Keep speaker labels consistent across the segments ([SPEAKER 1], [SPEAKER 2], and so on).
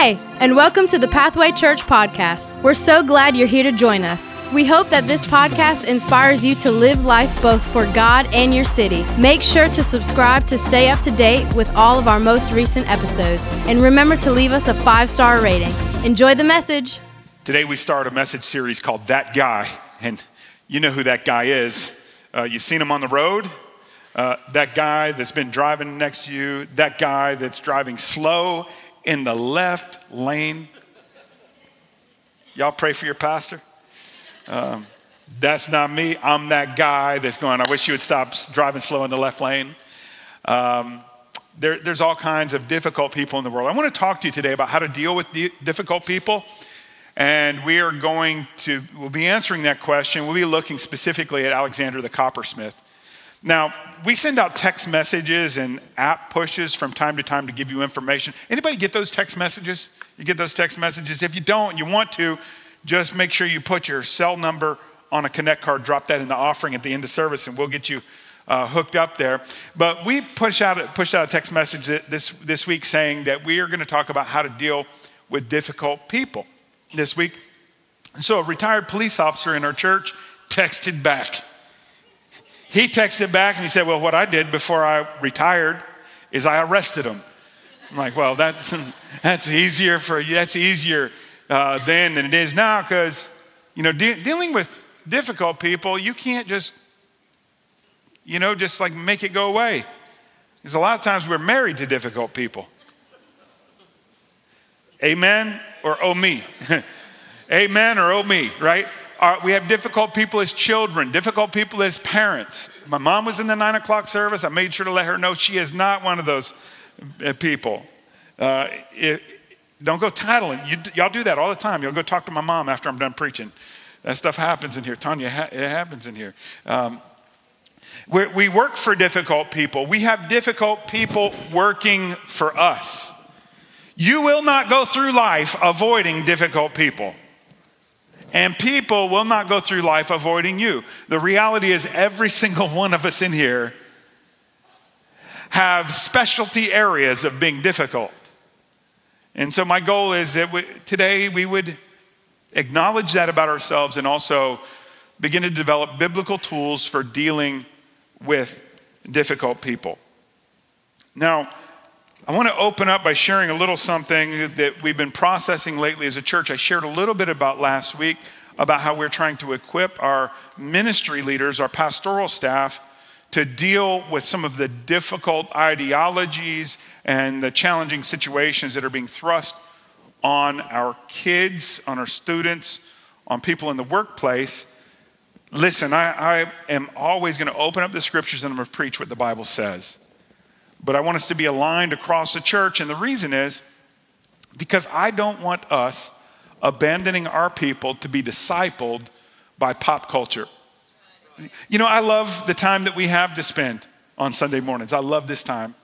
[SPEAKER 1] Hey, and welcome to the Pathway Church podcast. We're so glad you're here to join us. We hope that this podcast inspires you to live life both for God and your city. Make sure to subscribe to stay up to date with all of our most recent episodes. And remember to leave us a five star rating. Enjoy the message.
[SPEAKER 2] Today we start a message series called That Guy. And you know who that guy is. Uh, you've seen him on the road. Uh, that guy that's been driving next to you, that guy that's driving slow in the left lane. Y'all pray for your pastor. Um, that's not me. I'm that guy that's going, I wish you would stop driving slow in the left lane. Um, there, there's all kinds of difficult people in the world. I want to talk to you today about how to deal with difficult people. And we are going to, we'll be answering that question. We'll be looking specifically at Alexander the coppersmith. Now, we send out text messages and app pushes from time to time to give you information. Anybody get those text messages? You get those text messages? If you don't, you want to, just make sure you put your cell number on a Connect card, drop that in the offering at the end of service, and we'll get you uh, hooked up there. But we push out, pushed out a text message this, this week saying that we are going to talk about how to deal with difficult people this week. So a retired police officer in our church texted back he texted back and he said, Well, what I did before I retired is I arrested him. I'm like, Well, that's, that's easier for you. That's easier uh, then than it is now because, you know, de- dealing with difficult people, you can't just, you know, just like make it go away. Because a lot of times we're married to difficult people. Amen or oh me. Amen or oh me, right? Our, we have difficult people as children, difficult people as parents. My mom was in the nine o'clock service. I made sure to let her know she is not one of those uh, people. Uh, it, don't go titling. You, y'all do that all the time. You'll go talk to my mom after I'm done preaching. That stuff happens in here. Tanya, it happens in here. Um, we work for difficult people. We have difficult people working for us. You will not go through life avoiding difficult people. And people will not go through life avoiding you. The reality is, every single one of us in here have specialty areas of being difficult. And so, my goal is that we, today we would acknowledge that about ourselves and also begin to develop biblical tools for dealing with difficult people. Now, I want to open up by sharing a little something that we've been processing lately as a church. I shared a little bit about last week about how we're trying to equip our ministry leaders, our pastoral staff, to deal with some of the difficult ideologies and the challenging situations that are being thrust on our kids, on our students, on people in the workplace. Listen, I, I am always going to open up the scriptures and I'm going to preach what the Bible says but I want us to be aligned across the church. And the reason is because I don't want us abandoning our people to be discipled by pop culture. You know, I love the time that we have to spend on Sunday mornings. I love this time.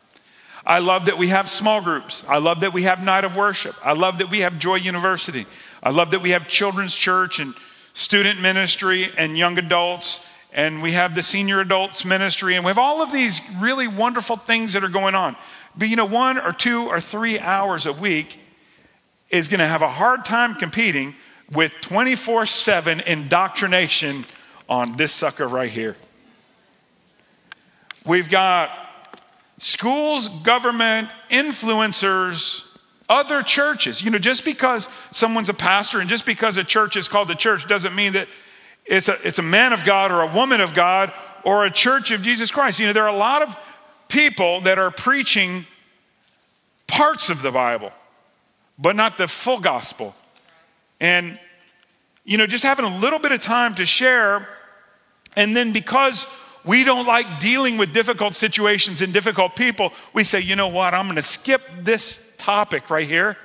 [SPEAKER 2] I love that we have small groups. I love that we have night of worship. I love that we have Joy University. I love that we have children's church and student ministry and young adults and we have the senior adults ministry, and we have all of these really wonderful things that are going on. But you know, one or two or three hours a week is going to have a hard time competing with 24 7 indoctrination on this sucker right here. We've got schools, government, influencers, other churches. You know, just because someone's a pastor and just because a church is called the church doesn't mean that it's a, it's a man of God or a woman of God or a church of Jesus Christ. You know, there are a lot of people that are preaching parts of the Bible, but not the full gospel. And, you know, just having a little bit of time to share, and then because we don't like dealing with difficult situations and difficult people, we say, you know what, I'm gonna skip this topic right here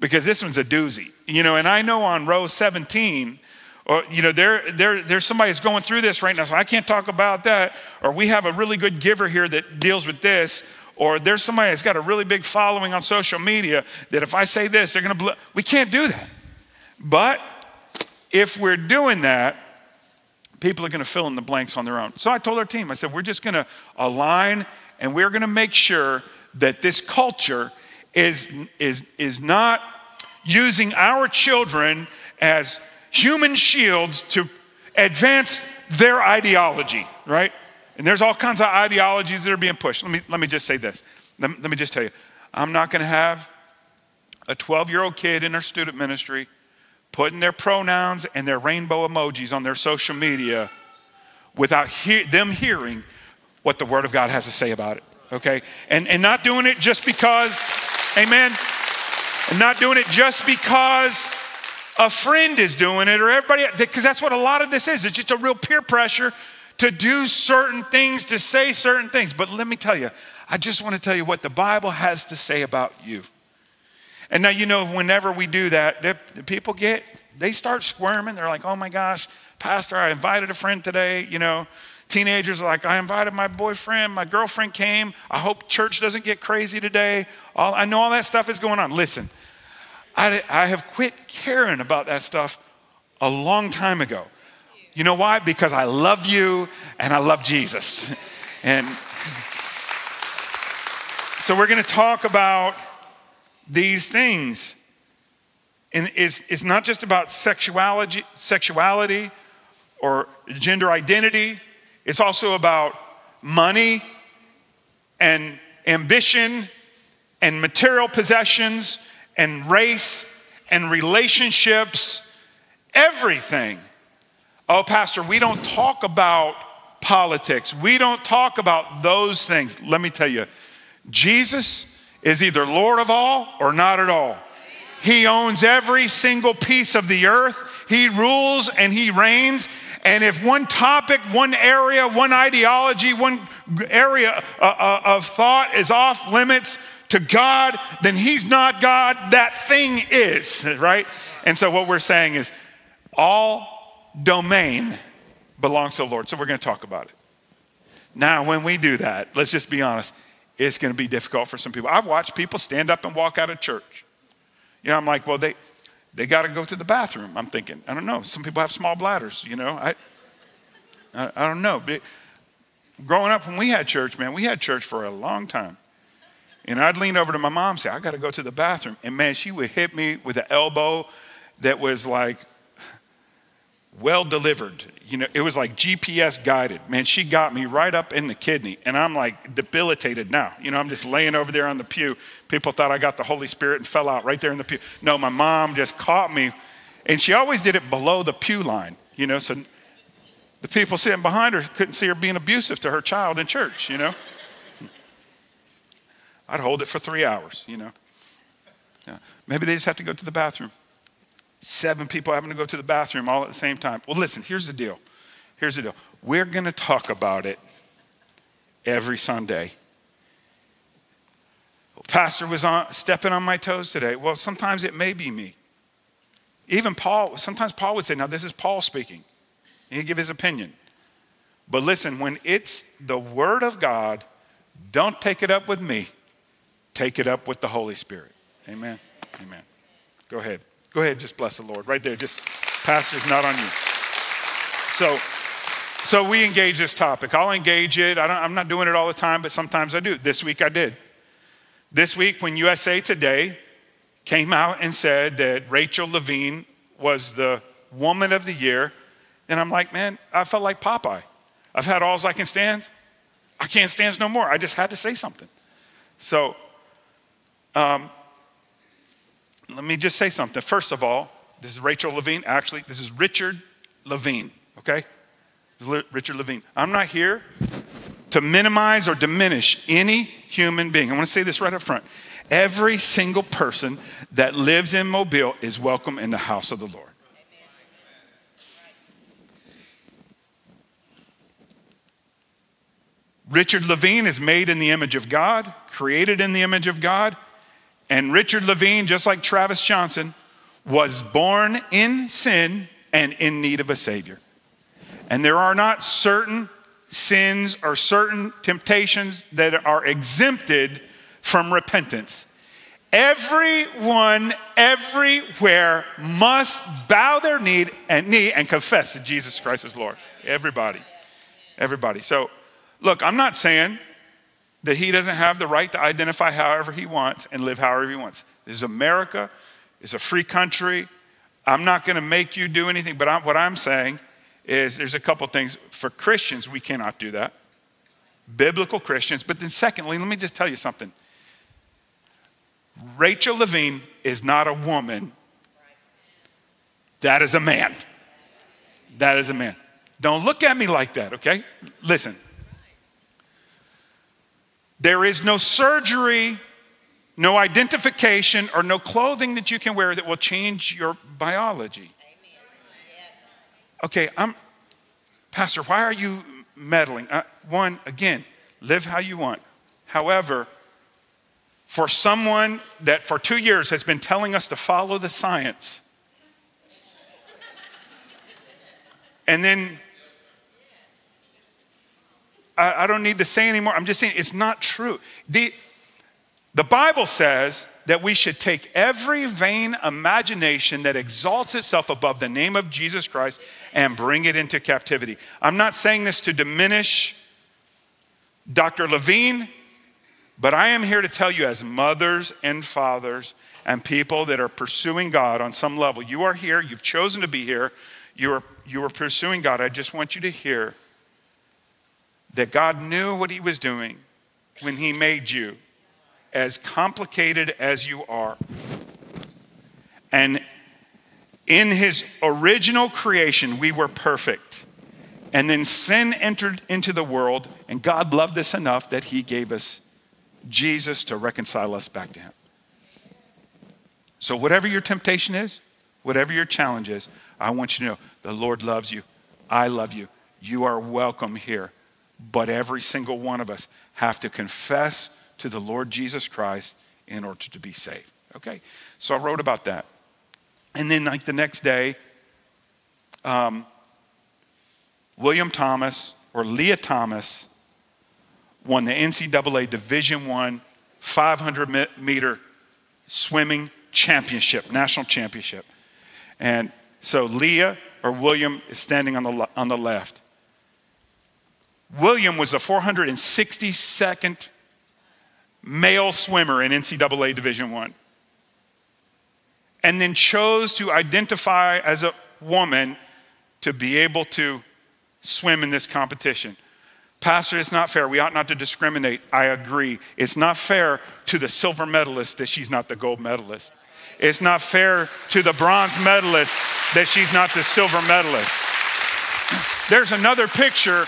[SPEAKER 2] because this one's a doozy. You know, and I know on row 17, or, you know, there, there, there's somebody that's going through this right now, so I can't talk about that. Or we have a really good giver here that deals with this. Or there's somebody that's got a really big following on social media that if I say this, they're going to, blow we can't do that. But if we're doing that, people are going to fill in the blanks on their own. So I told our team, I said, we're just going to align and we're going to make sure that this culture is, is, is not using our children as human shields to advance their ideology, right? And there's all kinds of ideologies that are being pushed. Let me, let me just say this. Let, let me just tell you I'm not going to have a 12 year old kid in our student ministry putting their pronouns and their rainbow emojis on their social media without he- them hearing what the Word of God has to say about it, okay? And, and not doing it just because, amen, and not doing it just because a friend is doing it or everybody, because that's what a lot of this is. It's just a real peer pressure to do certain things, to say certain things. But let me tell you, I just want to tell you what the Bible has to say about you. And now, you know, whenever we do that, the people get, they start squirming. They're like, oh my gosh, Pastor, I invited a friend today. You know, teenagers are like, I invited my boyfriend, my girlfriend came. I hope church doesn't get crazy today. All, I know all that stuff is going on. Listen, I, I have quit caring about that stuff a long time ago. You know why? Because I love you and I love Jesus. And so we're going to talk about these things. And it's, it's not just about sexuality, sexuality or gender identity, it's also about money and ambition and material possessions and race and relationships, everything. Oh, Pastor, we don't talk about politics. We don't talk about those things. Let me tell you, Jesus is either Lord of all or not at all. He owns every single piece of the earth. He rules and he reigns. And if one topic, one area, one ideology, one area uh, uh, of thought is off limits to God, then he's not God. That thing is, right? And so what we're saying is all domain belongs to the Lord. So we're going to talk about it. Now, when we do that, let's just be honest it's going to be difficult for some people. I've watched people stand up and walk out of church. You know, I'm like, well, they, they got to go to the bathroom. I'm thinking, I don't know. Some people have small bladders, you know. I, I, I don't know. But growing up when we had church, man, we had church for a long time. And I'd lean over to my mom and say, I got to go to the bathroom. And man, she would hit me with an elbow that was like well delivered. You know, it was like GPS guided. Man, she got me right up in the kidney, and I'm like debilitated now. You know, I'm just laying over there on the pew. People thought I got the Holy Spirit and fell out right there in the pew. No, my mom just caught me, and she always did it below the pew line, you know, so the people sitting behind her couldn't see her being abusive to her child in church, you know. I'd hold it for three hours, you know. Yeah. Maybe they just have to go to the bathroom seven people having to go to the bathroom all at the same time. Well, listen, here's the deal. Here's the deal. We're going to talk about it every Sunday. Pastor was on, stepping on my toes today. Well, sometimes it may be me. Even Paul, sometimes Paul would say, now this is Paul speaking. He'd give his opinion. But listen, when it's the word of God, don't take it up with me. Take it up with the Holy Spirit. Amen. Amen. Go ahead. Go ahead, just bless the Lord. Right there, just pastor's not on you. So, so we engage this topic. I'll engage it. I am not doing it all the time, but sometimes I do. This week I did. This week, when USA Today came out and said that Rachel Levine was the woman of the year, and I'm like, man, I felt like Popeye. I've had alls I can stand. I can't stand no more. I just had to say something. So, um, let me just say something. First of all, this is Rachel Levine. Actually, this is Richard Levine, okay? This is Richard Levine. I'm not here to minimize or diminish any human being. I want to say this right up front. Every single person that lives in Mobile is welcome in the house of the Lord. Richard Levine is made in the image of God, created in the image of God. And Richard Levine, just like Travis Johnson, was born in sin and in need of a Savior. And there are not certain sins or certain temptations that are exempted from repentance. Everyone, everywhere must bow their knee and knee and confess that Jesus Christ is Lord. Everybody. Everybody. So, look, I'm not saying that he doesn't have the right to identify however he wants and live however he wants. This is America, it's a free country. I'm not going to make you do anything, but I'm, what I'm saying is there's a couple things. For Christians, we cannot do that. Biblical Christians. But then, secondly, let me just tell you something. Rachel Levine is not a woman, that is a man. That is a man. Don't look at me like that, okay? Listen. There is no surgery, no identification, or no clothing that you can wear that will change your biology. Okay, I'm, Pastor, why are you meddling? Uh, one, again, live how you want. However, for someone that for two years has been telling us to follow the science, and then I, I don't need to say anymore. I'm just saying it's not true. The, the Bible says that we should take every vain imagination that exalts itself above the name of Jesus Christ and bring it into captivity. I'm not saying this to diminish Dr. Levine, but I am here to tell you, as mothers and fathers and people that are pursuing God on some level, you are here, you've chosen to be here, you are, you are pursuing God. I just want you to hear that God knew what He was doing when He made you, as complicated as you are. And in His original creation, we were perfect. And then sin entered into the world, and God loved us enough that He gave us Jesus to reconcile us back to Him. So, whatever your temptation is, whatever your challenge is, I want you to know the Lord loves you. I love you. You are welcome here but every single one of us have to confess to the Lord Jesus Christ in order to be saved. Okay? So I wrote about that. And then, like the next day, um, William Thomas or Leah Thomas won the NCAA Division One 500 meter swimming championship, national championship. And so Leah or William is standing on the, on the left. William was the 462nd male swimmer in NCAA Division One, and then chose to identify as a woman to be able to swim in this competition. Pastor, it's not fair. We ought not to discriminate. I agree. It's not fair to the silver medalist that she's not the gold medalist. It's not fair to the bronze medalist that she's not the silver medalist. There's another picture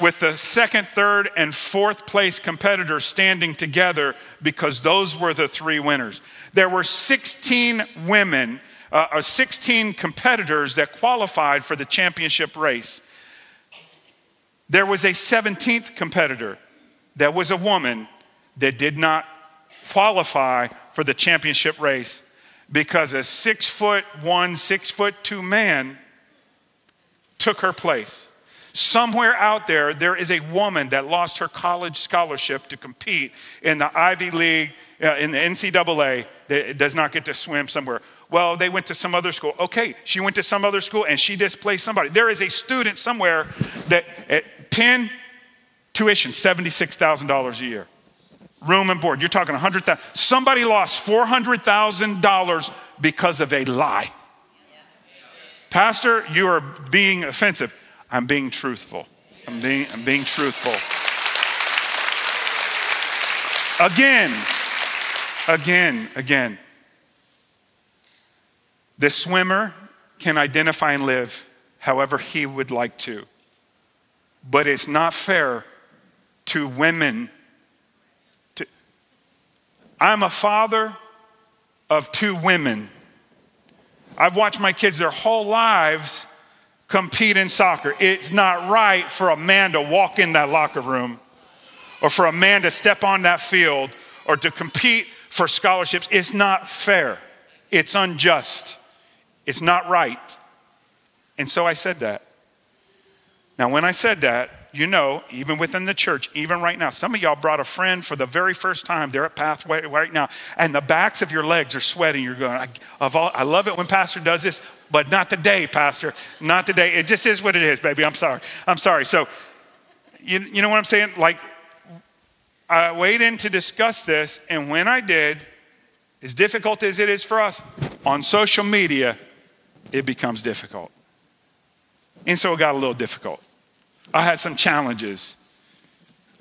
[SPEAKER 2] with the second, third, and fourth place competitors standing together because those were the three winners. There were 16 women, uh, uh 16 competitors that qualified for the championship race. There was a 17th competitor that was a woman that did not qualify for the championship race because a six foot one, six foot two man took her place. Somewhere out there, there is a woman that lost her college scholarship to compete in the Ivy League, uh, in the NCAA, that does not get to swim somewhere. Well, they went to some other school. Okay, she went to some other school and she displaced somebody. There is a student somewhere that at Penn, tuition, $76,000 a year. Room and board, you're talking 100,000. Somebody lost $400,000 because of a lie. Pastor, you are being offensive. I'm being truthful. I'm being, I'm being truthful. Again, again, again. The swimmer can identify and live however he would like to. But it's not fair to women. To, I'm a father of two women. I've watched my kids their whole lives compete in soccer. It's not right for a man to walk in that locker room or for a man to step on that field or to compete for scholarships. It's not fair. It's unjust. It's not right. And so I said that. Now, when I said that, you know, even within the church, even right now, some of y'all brought a friend for the very first time. They're at Pathway right now, and the backs of your legs are sweating. You're going, I, all, I love it when Pastor does this, but not today, Pastor. Not today. It just is what it is, baby. I'm sorry. I'm sorry. So, you, you know what I'm saying? Like, I weighed in to discuss this, and when I did, as difficult as it is for us, on social media, it becomes difficult. And so it got a little difficult. I had some challenges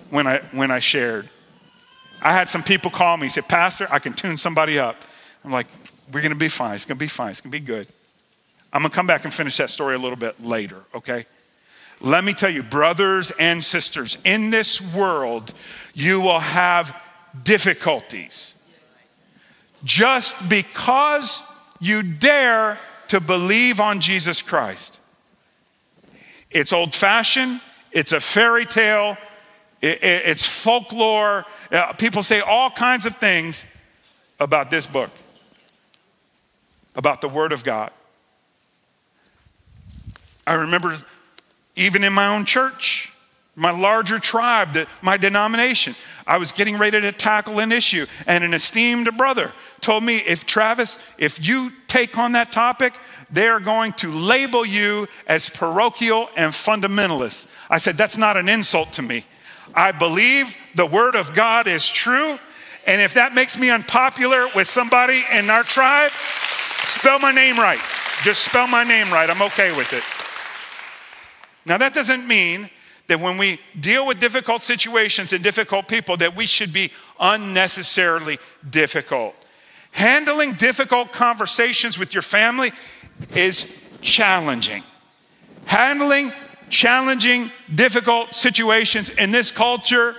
[SPEAKER 2] when I, when I shared. I had some people call me, say, Pastor, I can tune somebody up. I'm like, we're gonna be fine. It's gonna be fine. It's gonna be good. I'm gonna come back and finish that story a little bit later, okay? Let me tell you, brothers and sisters, in this world, you will have difficulties. Just because you dare to believe on Jesus Christ. It's old fashioned, it's a fairy tale, it's folklore. Uh, people say all kinds of things about this book, about the Word of God. I remember even in my own church, my larger tribe, my denomination, I was getting ready to tackle an issue, and an esteemed brother told me, if Travis, if you take on that topic, they are going to label you as parochial and fundamentalist. I said, that's not an insult to me. I believe the word of God is true, and if that makes me unpopular with somebody in our tribe, spell my name right. Just spell my name right. I'm okay with it. Now, that doesn't mean that when we deal with difficult situations and difficult people, that we should be unnecessarily difficult. Handling difficult conversations with your family is challenging. Handling challenging, difficult situations in this culture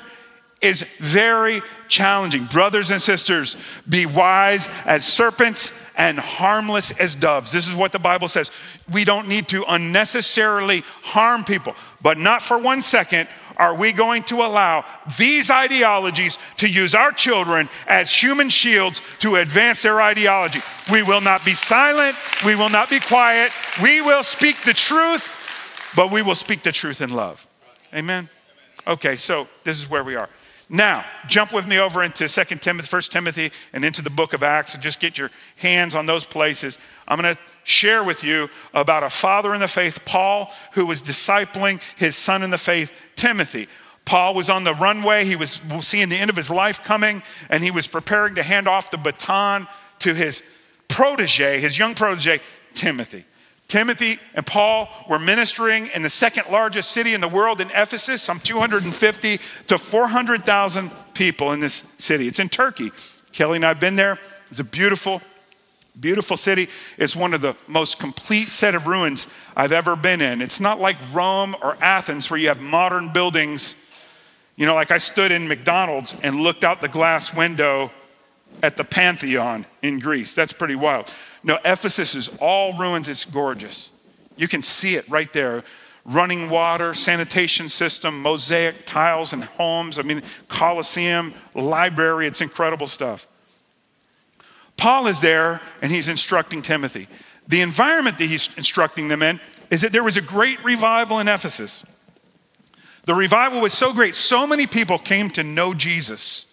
[SPEAKER 2] is very challenging. Brothers and sisters, be wise as serpents and harmless as doves. This is what the Bible says. We don't need to unnecessarily harm people, but not for one second are we going to allow these ideologies to use our children as human shields to advance their ideology. We will not be silent, we will not be quiet, we will speak the truth, but we will speak the truth in love. Amen. Okay, so this is where we are. Now, jump with me over into 2 Timothy, 1 Timothy, and into the book of Acts, and just get your hands on those places. I'm going to share with you about a father in the faith, Paul, who was discipling his son in the faith, Timothy. Paul was on the runway, he was seeing the end of his life coming, and he was preparing to hand off the baton to his protege, his young protege, Timothy. Timothy and Paul were ministering in the second largest city in the world in Ephesus, some 250 to 400,000 people in this city. It's in Turkey. Kelly and I have been there. It's a beautiful, beautiful city. It's one of the most complete set of ruins I've ever been in. It's not like Rome or Athens where you have modern buildings. You know, like I stood in McDonald's and looked out the glass window at the Pantheon in Greece. That's pretty wild. No, Ephesus is all ruins. It's gorgeous. You can see it right there. Running water, sanitation system, mosaic tiles and homes. I mean, Colosseum, library. It's incredible stuff. Paul is there and he's instructing Timothy. The environment that he's instructing them in is that there was a great revival in Ephesus. The revival was so great, so many people came to know Jesus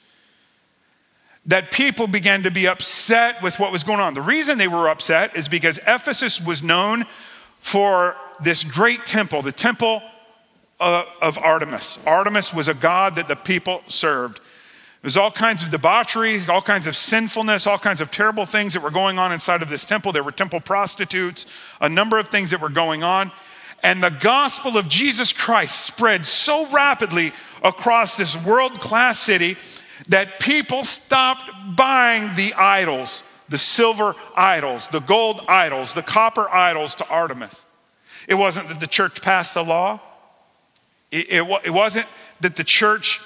[SPEAKER 2] that people began to be upset with what was going on. The reason they were upset is because Ephesus was known for this great temple, the temple uh, of Artemis. Artemis was a god that the people served. There's all kinds of debauchery, all kinds of sinfulness, all kinds of terrible things that were going on inside of this temple. There were temple prostitutes, a number of things that were going on. And the gospel of Jesus Christ spread so rapidly across this world class city that people stopped buying the idols, the silver idols, the gold idols, the copper idols to Artemis. It wasn't that the church passed a law, it, it, it wasn't that the church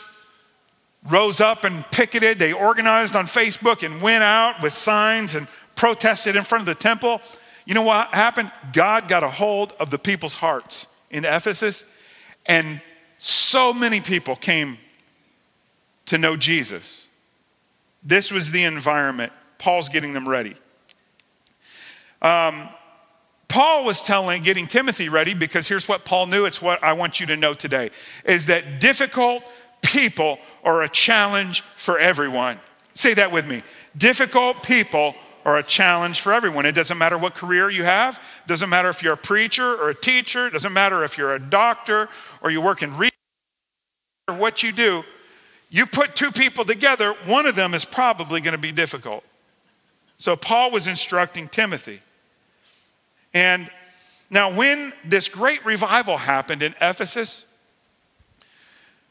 [SPEAKER 2] rose up and picketed, they organized on Facebook and went out with signs and protested in front of the temple. You know what happened? God got a hold of the people's hearts in Ephesus, and so many people came to know Jesus. This was the environment. Paul's getting them ready. Um, Paul was telling, getting Timothy ready because here's what Paul knew. It's what I want you to know today is that difficult people are a challenge for everyone. Say that with me. Difficult people are a challenge for everyone. It doesn't matter what career you have, it doesn't matter if you're a preacher or a teacher, it doesn't matter if you're a doctor or you work in research or what you do you put two people together, one of them is probably going to be difficult. So Paul was instructing Timothy. And now, when this great revival happened in Ephesus,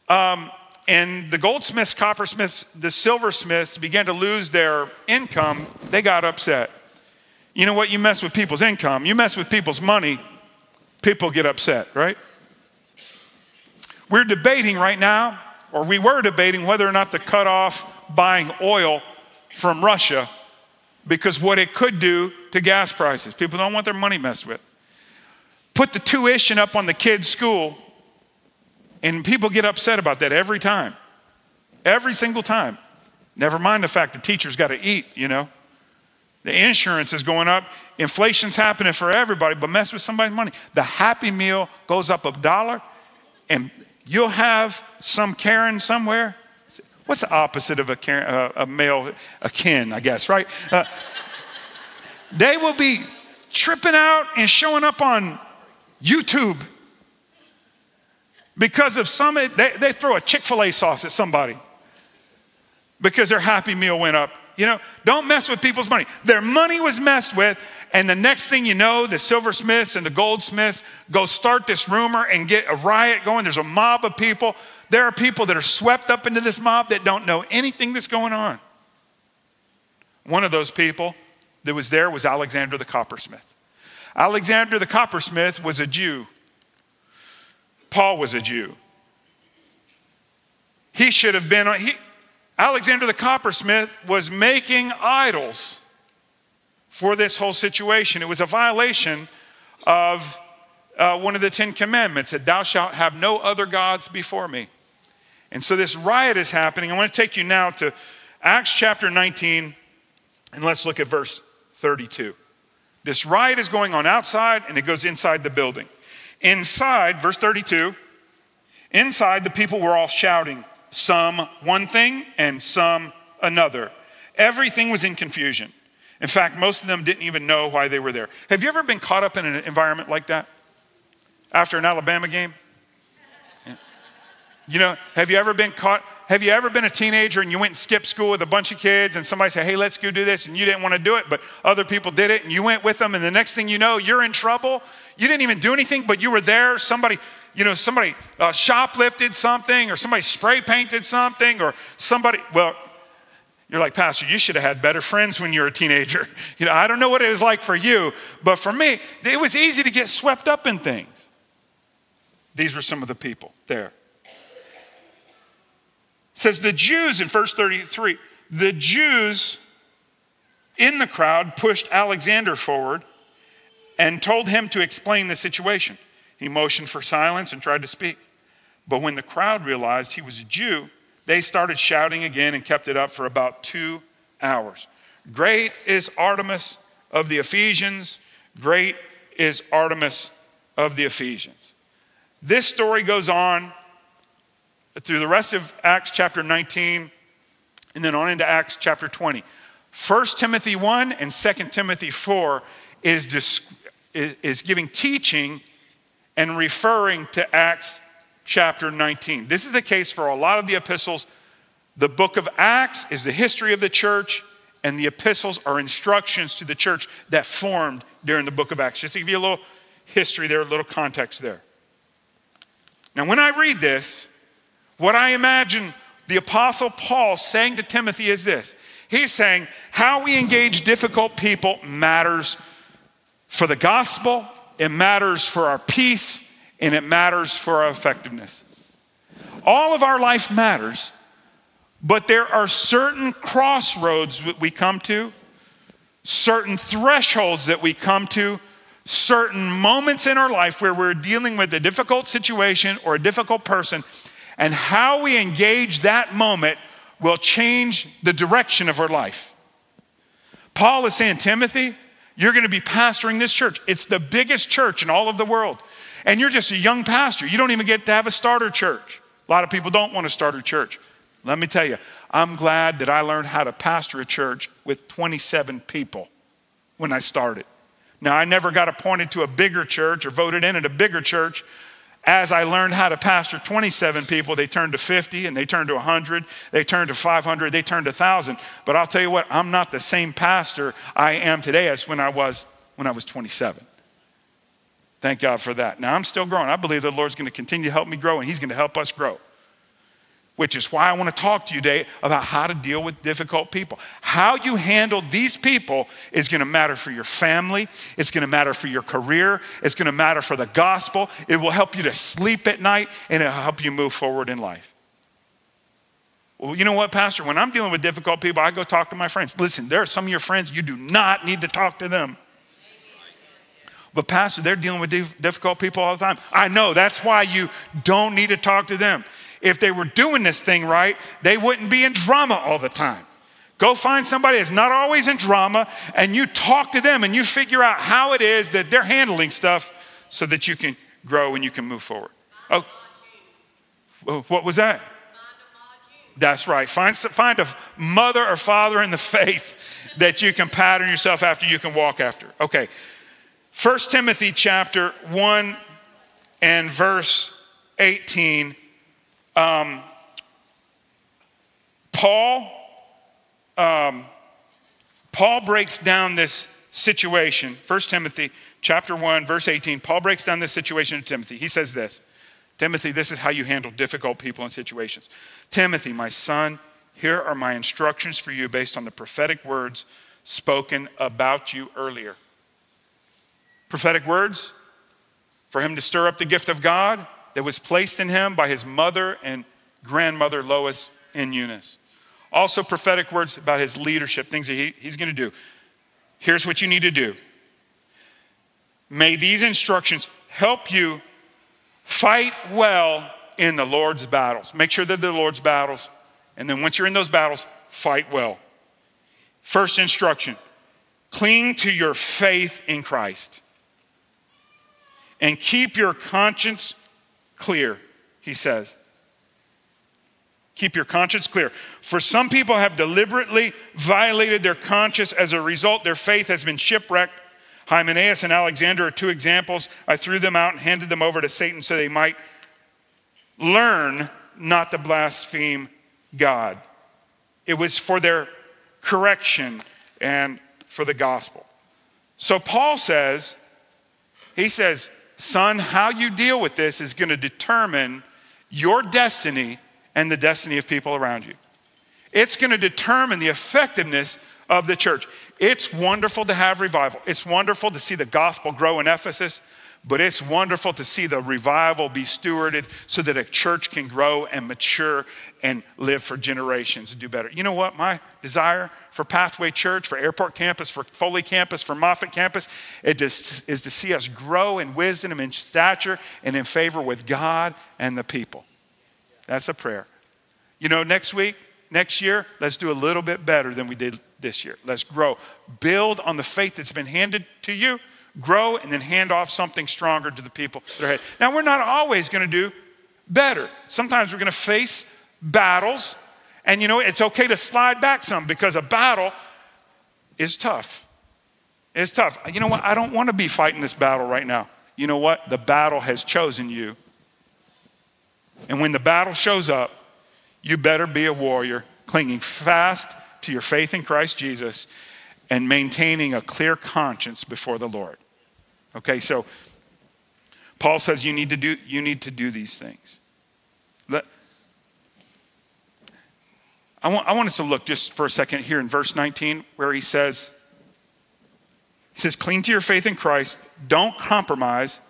[SPEAKER 2] um, and the goldsmiths, coppersmiths, the silversmiths began to lose their income, they got upset. You know what? You mess with people's income, you mess with people's money, people get upset, right? We're debating right now, or we were debating whether or not to cut off buying oil from Russia because what it could do to gas prices. People don't want their money messed with. Put the tuition up on the kids' school and people get upset about that every time. Every single time. Never mind the fact the teachers got to eat, you know. The insurance is going up. Inflation's happening for everybody, but mess with somebody's money. The Happy Meal goes up a dollar, and you'll have some Karen somewhere. What's the opposite of a, Karen, uh, a male, a Ken, I guess, right? Uh, they will be tripping out and showing up on YouTube because of some, they, they throw a Chick fil A sauce at somebody because their Happy Meal went up. You know, don't mess with people's money. Their money was messed with, and the next thing you know, the silversmiths and the goldsmiths go start this rumor and get a riot going. There's a mob of people. There are people that are swept up into this mob that don't know anything that's going on. One of those people that was there was Alexander the coppersmith. Alexander the coppersmith was a Jew. Paul was a Jew. He should have been, he, Alexander the coppersmith was making idols for this whole situation. It was a violation of uh, one of the Ten Commandments that thou shalt have no other gods before me. And so this riot is happening. I want to take you now to Acts chapter 19, and let's look at verse 32. This riot is going on outside, and it goes inside the building. Inside, verse 32, inside the people were all shouting, some one thing and some another. Everything was in confusion. In fact, most of them didn't even know why they were there. Have you ever been caught up in an environment like that? After an Alabama game? You know, have you ever been caught? Have you ever been a teenager and you went and skipped school with a bunch of kids and somebody said, hey, let's go do this, and you didn't want to do it, but other people did it and you went with them, and the next thing you know, you're in trouble you didn't even do anything, but you were there. Somebody, you know, somebody uh, shoplifted something, or somebody spray painted something, or somebody, well, you're like, Pastor, you should have had better friends when you were a teenager. You know, I don't know what it was like for you, but for me, it was easy to get swept up in things. These were some of the people there. Says the Jews in verse 33, the Jews in the crowd pushed Alexander forward and told him to explain the situation. He motioned for silence and tried to speak. But when the crowd realized he was a Jew, they started shouting again and kept it up for about two hours. Great is Artemis of the Ephesians. Great is Artemis of the Ephesians. This story goes on through the rest of Acts chapter 19 and then on into Acts chapter 20. 1 Timothy 1 and 2 Timothy 4 is is giving teaching and referring to Acts chapter 19. This is the case for a lot of the epistles. The book of Acts is the history of the church, and the epistles are instructions to the church that formed during the book of Acts. Just to give you a little history there, a little context there. Now, when I read this, what I imagine the apostle Paul saying to Timothy is this He's saying, how we engage difficult people matters for the gospel, it matters for our peace, and it matters for our effectiveness. All of our life matters, but there are certain crossroads that we come to, certain thresholds that we come to, certain moments in our life where we're dealing with a difficult situation or a difficult person, and how we engage that moment will change the direction of our life. Paul is saying, Timothy, you're going to be pastoring this church. It's the biggest church in all of the world. And you're just a young pastor. You don't even get to have a starter church. A lot of people don't want to start a church. Let me tell you, I'm glad that I learned how to pastor a church with 27 people when I started. Now, I never got appointed to a bigger church or voted in at a bigger church as I learned how to pastor 27 people, they turned to 50 and they turned to 100, they turned to 500, they turned to 1,000. But I'll tell you what, I'm not the same pastor I am today as when I was when I was 27. Thank God for that. Now I'm still growing. I believe the Lord's going to continue to help me grow and he's going to help us grow which is why I want to talk to you today about how to deal with difficult people. How you handle these people is going to matter for your family, it's going to matter for your career, it's going to matter for the gospel. It will help you to sleep at night and it'll help you move forward in life. Well, you know what, Pastor? When I'm dealing with difficult people, I go talk to my friends. Listen, there are some of your friends, you do not need to talk to them. But, Pastor, they're dealing with difficult people all the time. I know, that's why you don't need to talk to them if they were doing this thing right, they wouldn't be in drama all the time. Go find somebody that's not always in drama and you talk to them and you figure out how it is that they're handling stuff so that you can grow and you can move forward. Oh, oh what was that? That's right. Find, find a mother or father in the faith that you can pattern yourself after, you can walk after. Okay. First Timothy chapter 1 and verse 18 um, Paul, um, Paul breaks down this situation. 1 Timothy chapter 1, verse 18. Paul breaks down this situation to Timothy. He says this Timothy, this is how you handle difficult people and situations. Timothy, my son, here are my instructions for you based on the prophetic words spoken about you earlier. Prophetic words for him to stir up the gift of God that was placed in him by his mother and grandmother Lois and Eunice. Also, prophetic words about his leadership, things that he, he's going to do. Here's what you need to do. May these instructions help you fight well in the Lord's battles. Make sure they're the Lord's battles. And then once you're in those battles, fight well. First instruction cling to your faith in Christ and keep your conscience clear, he says. Keep your conscience clear. For some people have deliberately violated their conscience. As a result, their faith has been shipwrecked. Hymenaeus and Alexander are two examples. I threw them out and handed them over to Satan so they might learn not to blaspheme God. It was for their correction and for the gospel. So Paul says, he says, son, how you deal with this is going to determine your destiny and the destiny of people around you. It's going to determine the effectiveness of the church. It's wonderful to have revival. It's wonderful to see the gospel grow in Ephesus. But it's wonderful to see the revival be stewarded so that a church can grow and mature and live for generations and do better. You know what? My desire for Pathway Church, for Airport Campus, for Foley Campus, for Moffett Campus, it just is to see us grow in wisdom and in stature and in favor with God and the people. That's a prayer. You know, next week, next year, let's do a little bit better than we did this year. Let's grow. Build on the faith that's been handed to you grow, and then hand off something stronger to the people that are ahead. Now, we're not always going to do better. Sometimes we're going to face battles, and you know, it's okay to slide back some because a battle is tough. It's tough. You know what? I don't want to be fighting this battle right now. You know what? The battle has chosen you. And when the battle shows up, you better be a warrior, clinging fast to your faith in Christ Jesus and maintaining a clear conscience before the Lord. Okay, so Paul says you need to do, you need to do these things. Let, I, want, I want us to look just for a second here in verse 19 where he says, he says, cling to your faith in Christ, don't compromise.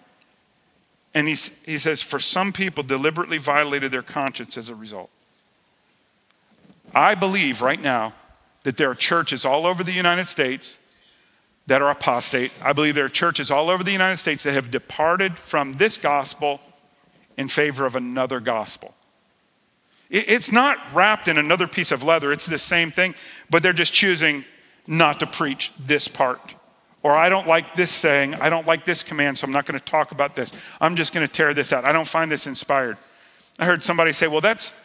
[SPEAKER 2] And he, he says, for some people deliberately violated their conscience as a result. I believe right now that there are churches all over the United States that are apostate. I believe there are churches all over the United States that have departed from this gospel in favor of another gospel. It's not wrapped in another piece of leather, it's the same thing, but they're just choosing not to preach this part. Or I don't like this saying, I don't like this command, so I'm not going to talk about this. I'm just going to tear this out. I don't find this inspired. I heard somebody say, well, that's,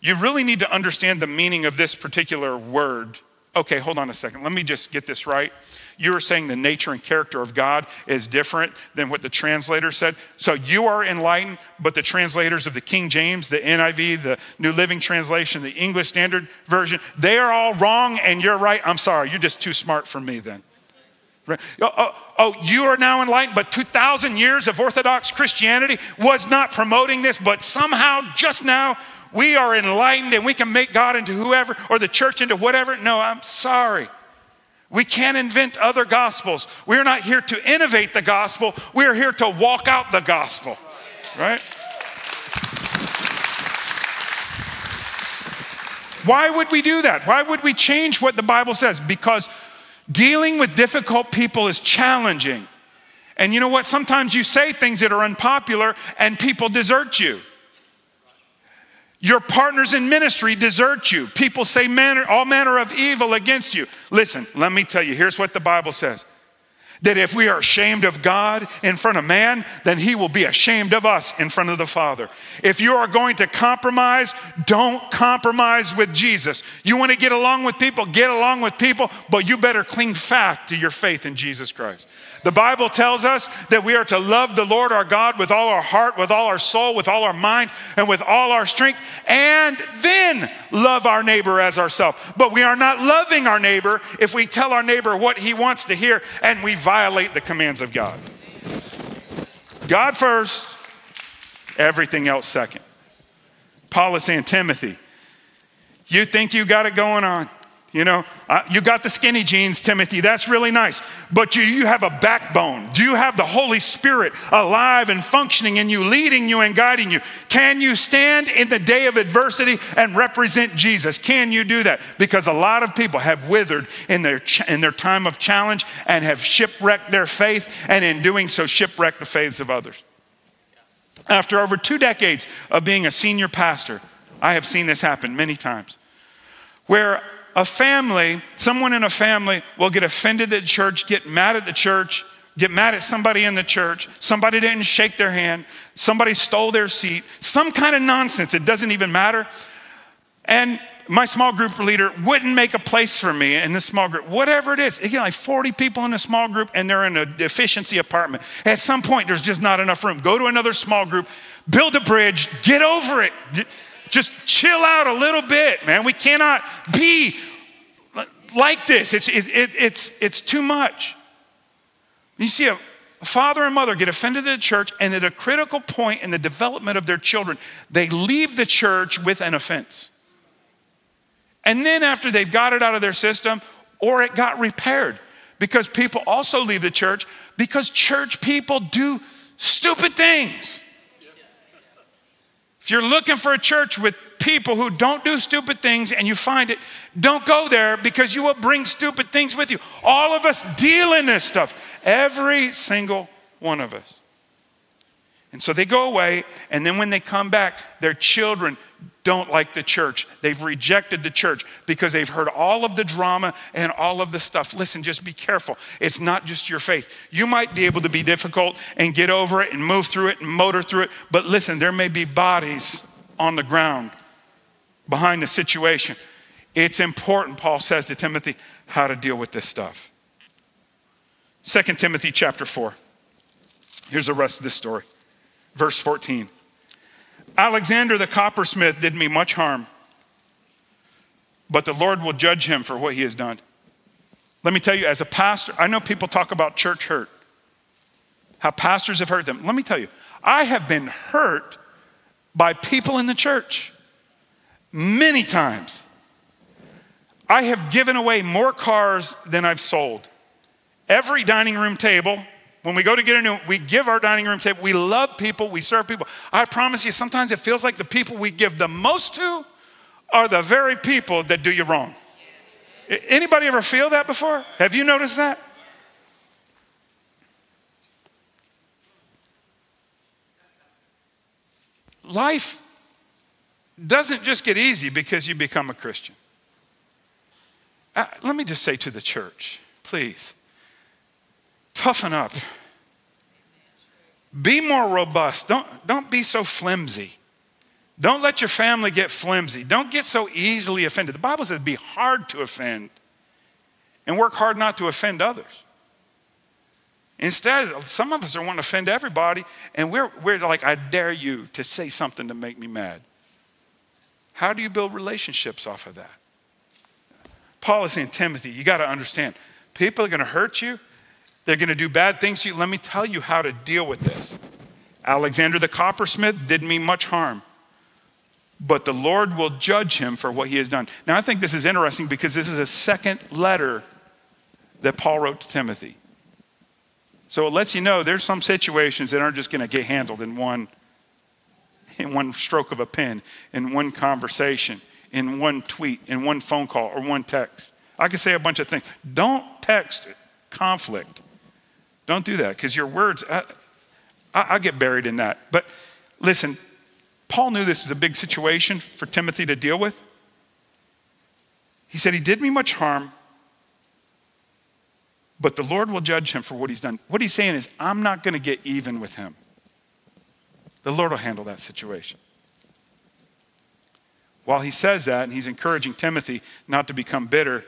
[SPEAKER 2] you really need to understand the meaning of this particular word Okay, hold on a second. Let me just get this right. You are saying the nature and character of God is different than what the translator said. So you are enlightened, but the translators of the King James, the NIV, the New Living Translation, the English Standard Version, they are all wrong and you're right. I'm sorry, you're just too smart for me then. Oh, oh, oh, you are now enlightened, but 2,000 years of Orthodox Christianity was not promoting this, but somehow just now we are enlightened and we can make God into whoever or the church into whatever. No, I'm sorry. We can't invent other gospels. We're not here to innovate the gospel. We're here to walk out the gospel. Right? Why would we do that? Why would we change what the Bible says? Because dealing with difficult people is challenging. And you know what? Sometimes you say things that are unpopular and people desert you. Your partners in ministry desert you. People say manner, all manner of evil against you. Listen, let me tell you, here's what the Bible says that if we are ashamed of God in front of man, then he will be ashamed of us in front of the Father. If you are going to compromise, don't compromise with Jesus. You want to get along with people, get along with people, but you better cling fast to your faith in Jesus Christ. The Bible tells us that we are to love the Lord our God with all our heart, with all our soul, with all our mind, and with all our strength, and then love our neighbor as ourselves. But we are not loving our neighbor if we tell our neighbor what he wants to hear and we violate the commands of God. God first, everything else second. Paul is saying, Timothy, you think you got it going on. You know, uh, you got the skinny jeans, Timothy. That's really nice. But you, you have a backbone. Do you have the Holy Spirit alive and functioning in you, leading you and guiding you? Can you stand in the day of adversity and represent Jesus? Can you do that? Because a lot of people have withered in their, ch- in their time of challenge and have shipwrecked their faith, and in doing so, shipwrecked the faiths of others. After over two decades of being a senior pastor, I have seen this happen many times where a family, someone in a family will get offended at church, get mad at the church, get mad at somebody in the church, somebody didn't shake their hand, somebody stole their seat, some kind of nonsense, it doesn't even matter. And my small group leader wouldn't make a place for me in the small group, whatever it is. Again, like 40 people in a small group and they're in a deficiency apartment. At some point, there's just not enough room. Go to another small group, build a bridge, get over it. Just chill out a little bit, man. We cannot be like this. It's, it, it, it's, it's too much. You see a, a father and mother get offended at the church, and at a critical point in the development of their children, they leave the church with an offense. And then after they've got it out of their system, or it got repaired, because people also leave the church because church people do stupid things. If you're looking for a church with people who don't do stupid things and you find it, don't go there because you will bring stupid things with you. All of us deal in this stuff, every single one of us. And so they go away, and then when they come back, their children don't like the church. They've rejected the church because they've heard all of the drama and all of the stuff. Listen, just be careful. It's not just your faith. You might be able to be difficult and get over it and move through it and motor through it, but listen, there may be bodies on the ground behind the situation. It's important, Paul says to Timothy, how to deal with this stuff. 2 Timothy chapter 4. Here's the rest of this story. Verse 14. Alexander the coppersmith did me much harm, but the Lord will judge him for what he has done. Let me tell you, as a pastor, I know people talk about church hurt, how pastors have hurt them. Let me tell you, I have been hurt by people in the church many times. I have given away more cars than I've sold. Every dining room table when we go to get a new, we give our dining room table. We love people. We serve people. I promise you, sometimes it feels like the people we give the most to are the very people that do you wrong. Anybody ever feel that before? Have you noticed that? Life doesn't just get easy because you become a Christian. Uh, let me just say to the church, please Toughen up. Be more robust. Don't, don't be so flimsy. Don't let your family get flimsy. Don't get so easily offended. The Bible says be hard to offend. and work hard not to offend others. Instead, some of us are wanting to offend everybody, and we're, we're like, I dare you to say something to make me mad. How do you build relationships off of that? Paul is saying, Timothy, you got to understand, people are going to hurt you, they're going to do bad things to you. Let me tell you how to deal with this. Alexander the coppersmith didn't mean much harm, but the Lord will judge him for what he has done. Now, I think this is interesting because this is a second letter that Paul wrote to Timothy. So it lets you know there's some situations that aren't just going to get handled in one, in one stroke of a pen, in one conversation, in one tweet, in one phone call, or one text. I can say a bunch of things. Don't text conflict. Don't do that because your words, I, I, I get buried in that. But listen, Paul knew this is a big situation for Timothy to deal with. He said, He did me much harm, but the Lord will judge him for what he's done. What he's saying is, I'm not going to get even with him. The Lord will handle that situation. While he says that, and he's encouraging Timothy not to become bitter,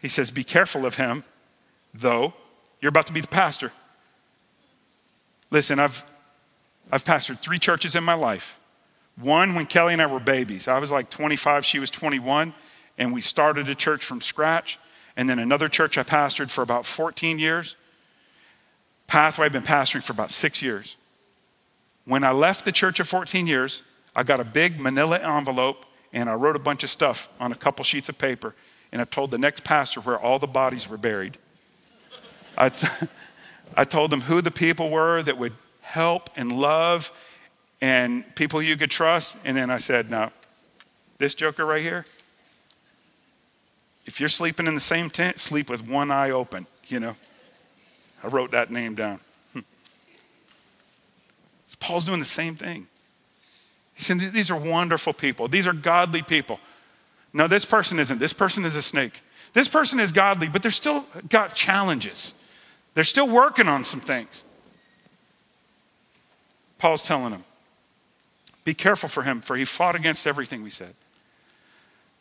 [SPEAKER 2] he says, Be careful of him, though you're about to be the pastor. Listen, I've, I've pastored three churches in my life. One, when Kelly and I were babies, I was like 25, she was 21, and we started a church from scratch. And then another church I pastored for about 14 years. Pathway, I've been pastoring for about six years. When I left the church of 14 years, I got a big manila envelope and I wrote a bunch of stuff on a couple sheets of paper. And I told the next pastor where all the bodies were buried. I, t- I told them who the people were that would help and love and people you could trust. And then I said, now, this joker right here, if you're sleeping in the same tent, sleep with one eye open, you know. I wrote that name down. Hmm. Paul's doing the same thing. He said, These are wonderful people. These are godly people. No, this person isn't. This person is a snake. This person is godly, but they're still got challenges. They're still working on some things. Paul's telling them, be careful for him, for he fought against everything we said.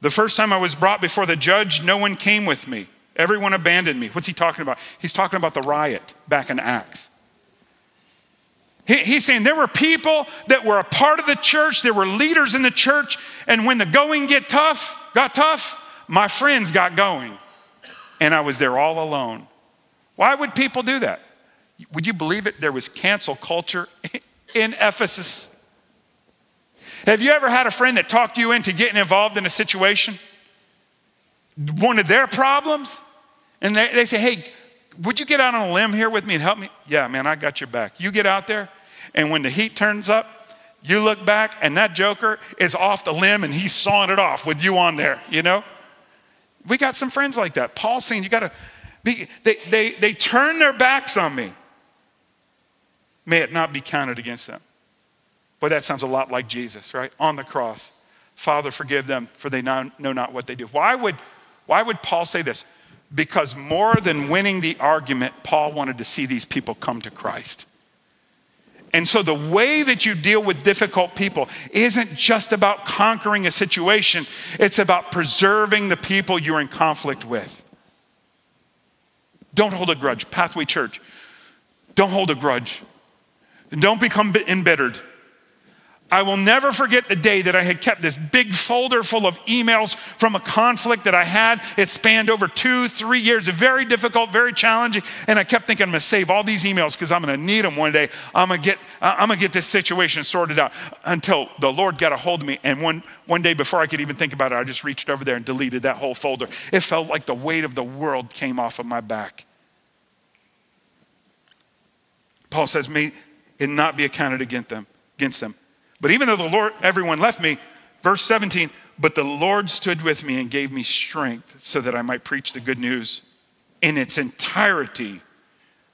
[SPEAKER 2] The first time I was brought before the judge, no one came with me. Everyone abandoned me. What's he talking about? He's talking about the riot back in Acts. He, he's saying there were people that were a part of the church, there were leaders in the church, and when the going get tough, got tough, my friends got going. And I was there all alone. Why would people do that? Would you believe it? There was cancel culture in Ephesus. Have you ever had a friend that talked you into getting involved in a situation? One of their problems? And they, they say, hey, would you get out on a limb here with me and help me? Yeah, man, I got your back. You get out there, and when the heat turns up, you look back, and that joker is off the limb and he's sawing it off with you on there, you know? We got some friends like that. Paul's saying you got to they, they, they turn their backs on me. May it not be counted against them. Boy, that sounds a lot like Jesus, right? On the cross. Father, forgive them, for they know not what they do. Why would, why would Paul say this? Because more than winning the argument, Paul wanted to see these people come to Christ. And so the way that you deal with difficult people isn't just about conquering a situation, it's about preserving the people you're in conflict with. Don't hold a grudge. Pathway Church, don't hold a grudge. Don't become embittered. I will never forget the day that I had kept this big folder full of emails from a conflict that I had. It spanned over two, three years, very difficult, very challenging. And I kept thinking, I'm gonna save all these emails because I'm gonna need them one day. I'm gonna get, I'm gonna get this situation sorted out until the Lord got a hold of me. And one, one day before I could even think about it, I just reached over there and deleted that whole folder. It felt like the weight of the world came off of my back. Paul says, may it not be accounted against them, against them. But even though the Lord, everyone left me, verse 17, but the Lord stood with me and gave me strength so that I might preach the good news in its entirety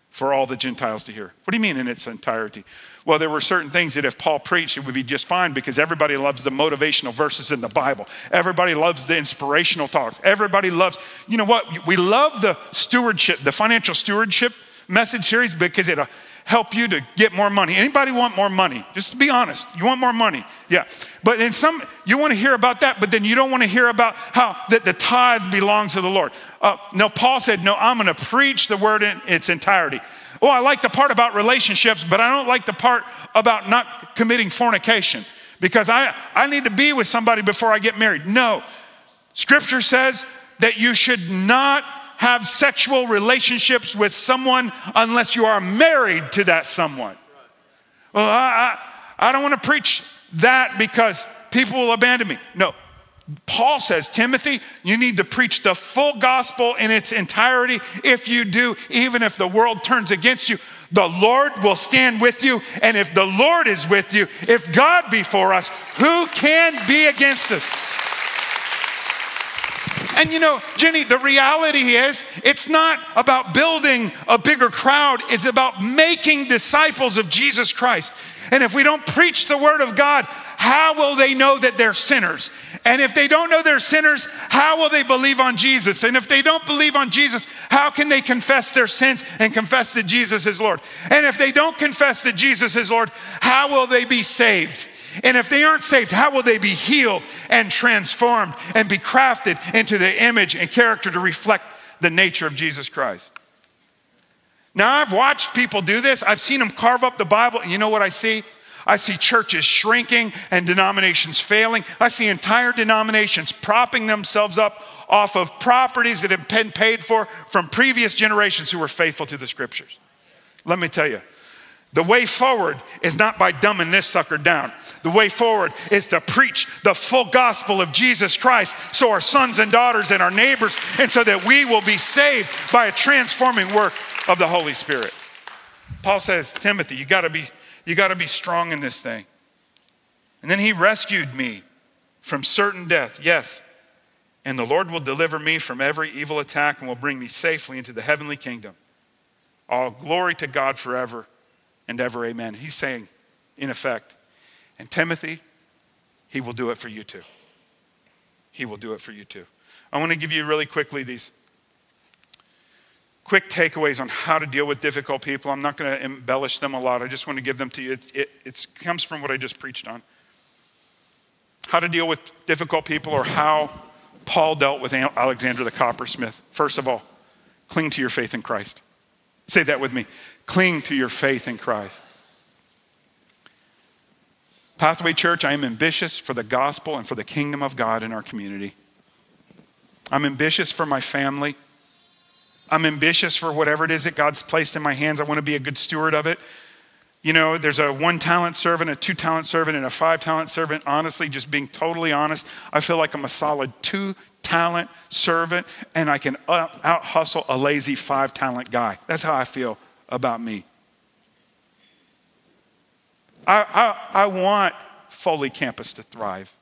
[SPEAKER 2] for all the Gentiles to hear. What do you mean in its entirety? Well, there were certain things that if Paul preached, it would be just fine because everybody loves the motivational verses in the Bible. Everybody loves the inspirational talks. Everybody loves, you know what? We love the stewardship, the financial stewardship message series because it uh, help you to get more money. Anybody want more money? Just to be honest, you want more money. Yeah. But in some, you want to hear about that, but then you don't want to hear about how that the tithe belongs to the Lord. Uh, no, Paul said, no, I'm going to preach the word in its entirety. Oh, I like the part about relationships, but I don't like the part about not committing fornication because I, I need to be with somebody before I get married. No. Scripture says that you should not have sexual relationships with someone unless you are married to that someone. Well, I, I, I don't want to preach that because people will abandon me. No. Paul says, Timothy, you need to preach the full gospel in its entirety. If you do, even if the world turns against you, the Lord will stand with you. And if the Lord is with you, if God be for us, who can be against us? And you know, Jenny, the reality is it's not about building a bigger crowd, it's about making disciples of Jesus Christ. And if we don't preach the word of God, how will they know that they're sinners? And if they don't know they're sinners, how will they believe on Jesus? And if they don't believe on Jesus, how can they confess their sins and confess that Jesus is Lord? And if they don't confess that Jesus is Lord, how will they be saved? And if they aren't saved, how will they be healed and transformed and be crafted into the image and character to reflect the nature of Jesus Christ? Now, I've watched people do this. I've seen them carve up the Bible. And you know what I see? I see churches shrinking and denominations failing. I see entire denominations propping themselves up off of properties that have been paid for from previous generations who were faithful to the scriptures. Let me tell you, the way forward is not by dumbing this sucker down. The way forward is to preach the full gospel of Jesus Christ so our sons and daughters and our neighbors, and so that we will be saved by a transforming work of the Holy Spirit. Paul says, Timothy, you gotta be, you gotta be strong in this thing. And then he rescued me from certain death, yes. And the Lord will deliver me from every evil attack and will bring me safely into the heavenly kingdom. All glory to God forever and ever, amen. He's saying, in effect, and Timothy, he will do it for you too. He will do it for you too. I want to give you really quickly these quick takeaways on how to deal with difficult people. I'm not going to embellish them a lot. I just want to give them to you. It, it, it comes from what I just preached on. How to deal with difficult people or how Paul dealt with Alexander the coppersmith. First of all, cling to your faith in Christ. Say that with me. Cling to your faith in Christ. Pathway Church, I am ambitious for the gospel and for the kingdom of God in our community. I'm ambitious for my family. I'm ambitious for whatever it is that God's placed in my hands. I want to be a good steward of it. You know, there's a one talent servant, a two talent servant, and a five talent servant. Honestly, just being totally honest, I feel like I'm a solid two talent servant and I can out hustle a lazy five talent guy. That's how I feel about me. I, I, I want Foley campus to thrive.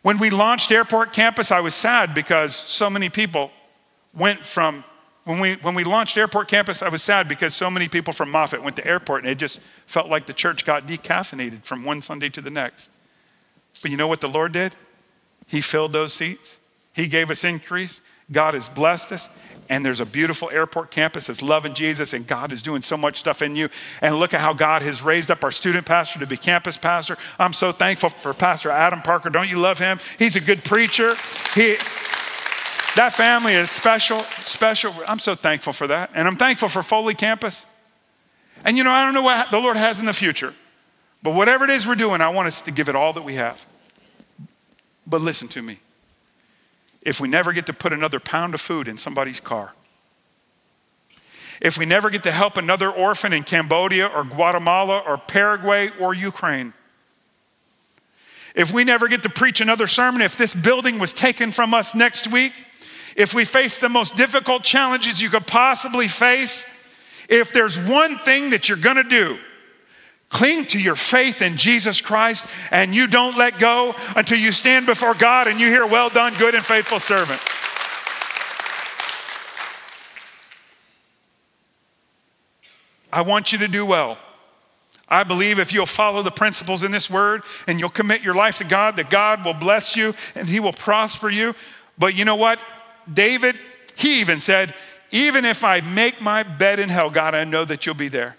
[SPEAKER 2] When we launched Airport Campus, I was sad because so many people went from, when we, when we launched Airport Campus, I was sad because so many people from Moffett went to airport and it just felt like the church got decaffeinated from one Sunday to the next. But you know what the Lord did? He filled those seats, He gave us increase. God has blessed us, and there's a beautiful airport campus that's loving Jesus, and God is doing so much stuff in you. And look at how God has raised up our student pastor to be campus pastor. I'm so thankful for Pastor Adam Parker. Don't you love him? He's a good preacher. He, that family is special, special. I'm so thankful for that. And I'm thankful for Foley Campus. And you know, I don't know what the Lord has in the future, but whatever it is we're doing, I want us to give it all that we have. But listen to me. If we never get to put another pound of food in somebody's car, if we never get to help another orphan in Cambodia or Guatemala or Paraguay or Ukraine, if we never get to preach another sermon, if this building was taken from us next week, if we face the most difficult challenges you could possibly face, if there's one thing that you're gonna do Cling to your faith in Jesus Christ and you don't let go until you stand before God and you hear, Well done, good and faithful servant. I want you to do well. I believe if you'll follow the principles in this word and you'll commit your life to God, that God will bless you and He will prosper you. But you know what? David, he even said, Even if I make my bed in hell, God, I know that you'll be there.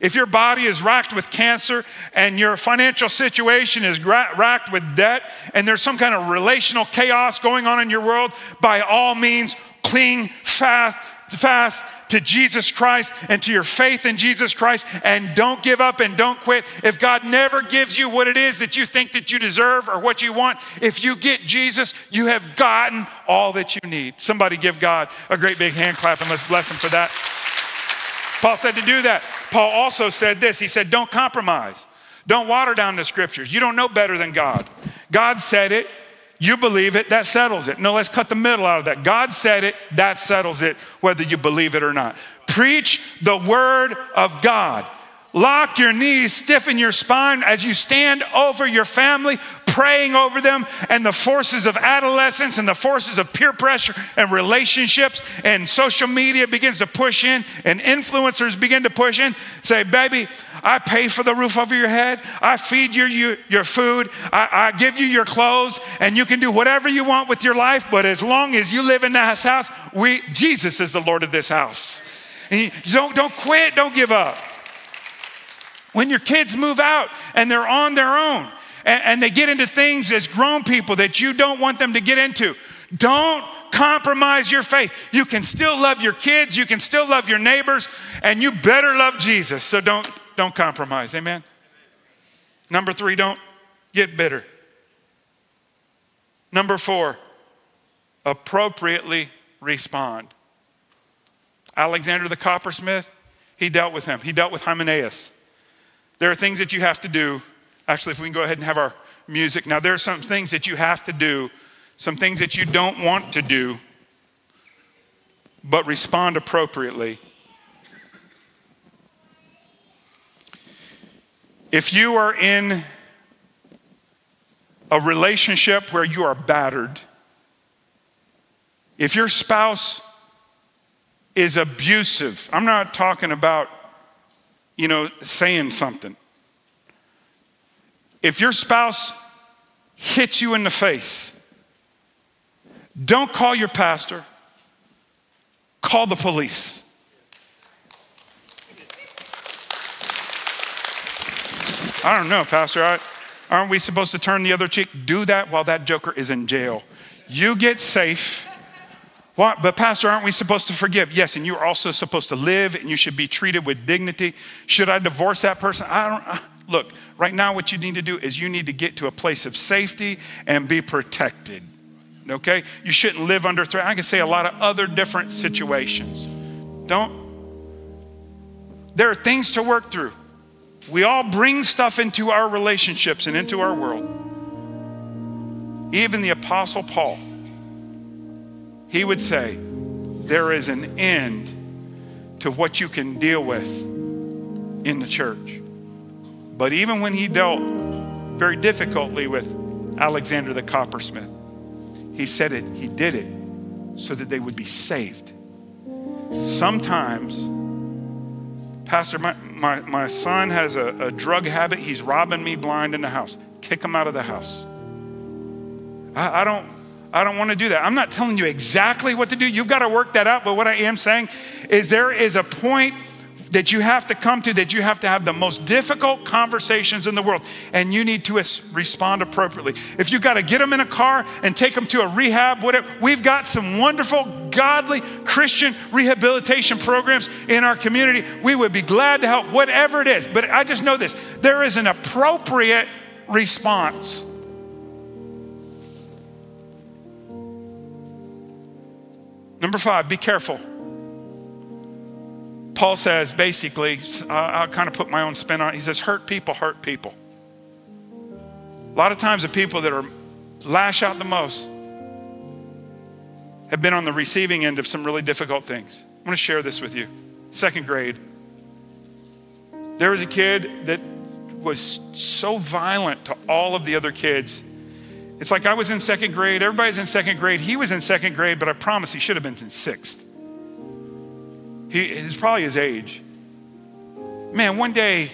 [SPEAKER 2] If your body is racked with cancer and your financial situation is racked with debt and there's some kind of relational chaos going on in your world, by all means, cling fast, fast to Jesus Christ and to your faith in Jesus Christ and don't give up and don't quit. If God never gives you what it is that you think that you deserve or what you want, if you get Jesus, you have gotten all that you need. Somebody give God a great big hand clap and let's bless him for that. Paul said to do that. Paul also said this. He said, don't compromise. Don't water down the scriptures. You don't know better than God. God said it. You believe it, that settles it. No, let's cut the middle out of that. God said it, that settles it, whether you believe it or not. Preach the word of God. Lock your knees, stiffen your spine as you stand over your family, praying over them, and the forces of adolescence and the forces of peer pressure and relationships and social media begins to push in, and influencers begin to push in. Say, baby, I pay for the roof over your head. I feed you your, your food. I, I give you your clothes, and you can do whatever you want with your life. But as long as you live in this house, we, Jesus is the Lord of this house. And don't, don't quit, don't give up. When your kids move out and they're on their own and, and they get into things as grown people that you don't want them to get into, don't compromise your faith. You can still love your kids, you can still love your neighbors, and you better love Jesus. So don't don't compromise. Amen. Number three, don't get bitter. Number four, appropriately respond. Alexander the coppersmith, he dealt with him. He dealt with Hymenaeus. There are things that you have to do. Actually, if we can go ahead and have our music. Now, there are some things that you have to do, some things that you don't want to do, but respond appropriately. If you are in a relationship where you are battered, if your spouse is abusive, I'm not talking about, you know, saying something. If your spouse hits you in the face, don't call your pastor, call the police. I don't know, Pastor. I, aren't we supposed to turn the other cheek? Do that while that joker is in jail. You get safe. What? But, Pastor, aren't we supposed to forgive? Yes, and you're also supposed to live and you should be treated with dignity. Should I divorce that person? I don't. Uh, look, right now, what you need to do is you need to get to a place of safety and be protected. Okay? You shouldn't live under threat. I can say a lot of other different situations. Don't. There are things to work through. We all bring stuff into our relationships and into our world. Even the Apostle Paul, he would say, There is an end to what you can deal with in the church. But even when he dealt very difficultly with Alexander the coppersmith, he said it, he did it so that they would be saved. Sometimes Pastor, my, my, my son has a, a drug habit. He's robbing me blind in the house. Kick him out of the house. I, I don't, I don't want to do that. I'm not telling you exactly what to do. You've got to work that out. But what I am saying is there is a point that you have to come to that you have to have the most difficult conversations in the world and you need to respond appropriately. If you've got to get them in a car and take them to a rehab, whatever, we've got some wonderful, godly Christian rehabilitation programs in our community. We would be glad to help, whatever it is. But I just know this there is an appropriate response. Number five, be careful. Paul says basically, I'll kind of put my own spin on it. He says, hurt people hurt people. A lot of times, the people that are lash out the most have been on the receiving end of some really difficult things. I want to share this with you. Second grade, there was a kid that was so violent to all of the other kids. It's like I was in second grade, everybody's in second grade. He was in second grade, but I promise he should have been in sixth. He is probably his age. Man, one day,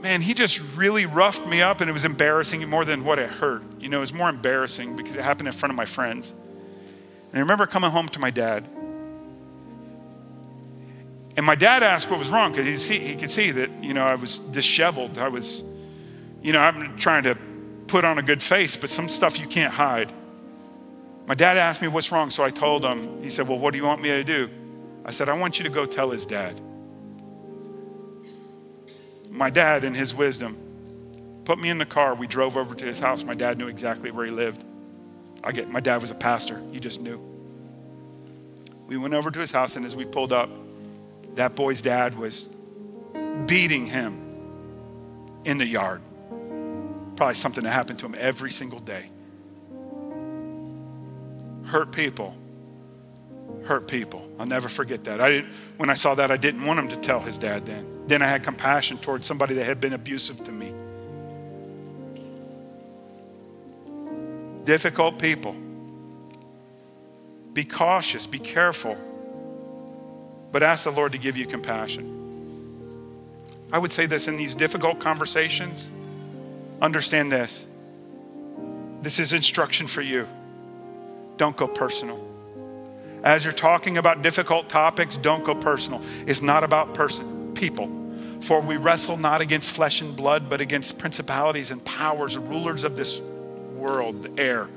[SPEAKER 2] man, he just really roughed me up and it was embarrassing more than what it hurt. You know, it was more embarrassing because it happened in front of my friends. And I remember coming home to my dad. And my dad asked what was wrong because he, he could see that, you know, I was disheveled. I was, you know, I'm trying to put on a good face, but some stuff you can't hide. My dad asked me what's wrong, so I told him. He said, Well, what do you want me to do? I said, I want you to go tell his dad. My dad, in his wisdom, put me in the car. We drove over to his house. My dad knew exactly where he lived. I get my dad was a pastor. He just knew. We went over to his house, and as we pulled up, that boy's dad was beating him in the yard. Probably something that happened to him every single day. Hurt people. Hurt people. I'll never forget that. I didn't, when I saw that, I didn't want him to tell his dad then. Then I had compassion towards somebody that had been abusive to me. Difficult people. Be cautious, be careful but ask the Lord to give you compassion. I would say this in these difficult conversations understand this. This is instruction for you. Don't go personal. As you're talking about difficult topics, don't go personal. It's not about person, people. For we wrestle not against flesh and blood, but against principalities and powers, rulers of this world, the air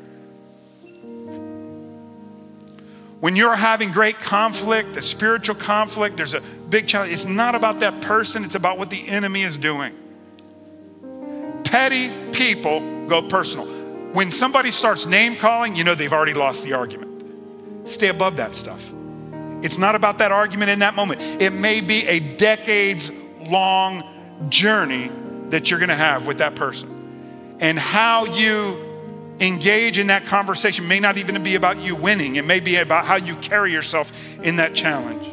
[SPEAKER 2] When you're having great conflict, a spiritual conflict, there's a big challenge. It's not about that person, it's about what the enemy is doing. Petty people go personal. When somebody starts name calling, you know they've already lost the argument. Stay above that stuff. It's not about that argument in that moment. It may be a decades long journey that you're going to have with that person. And how you engage in that conversation may not even be about you winning, it may be about how you carry yourself in that challenge.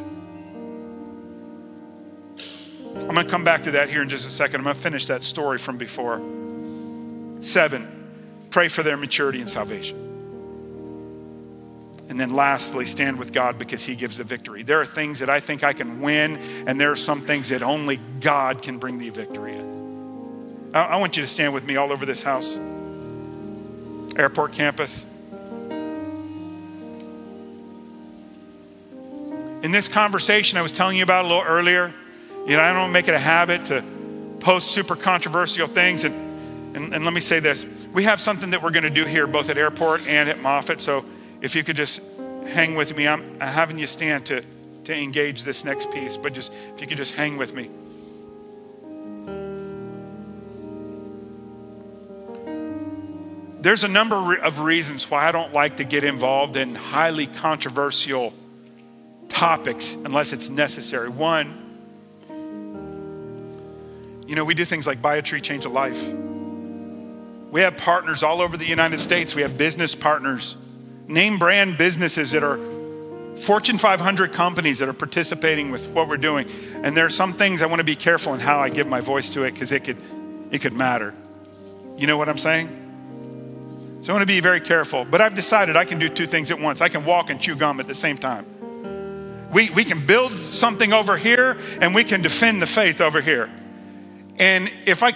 [SPEAKER 2] I'm going to come back to that here in just a second. I'm going to finish that story from before. Seven, pray for their maturity and salvation. And then lastly, stand with God because He gives the victory. There are things that I think I can win, and there are some things that only God can bring the victory in. I, I want you to stand with me all over this house airport campus. In this conversation I was telling you about a little earlier, you know, I don't make it a habit to post super controversial things. And, and, and let me say this we have something that we're going to do here, both at airport and at Moffett. So if you could just hang with me, I'm, I'm having you stand to, to engage this next piece, but just if you could just hang with me. There's a number of reasons why I don't like to get involved in highly controversial topics unless it's necessary. One, you know, we do things like buy a tree, change a life. We have partners all over the United States. We have business partners, name brand businesses that are Fortune 500 companies that are participating with what we're doing. And there are some things I want to be careful in how I give my voice to it because it could, it could matter. You know what I'm saying? So I want to be very careful. But I've decided I can do two things at once. I can walk and chew gum at the same time. We, we can build something over here and we can defend the faith over here. And if I,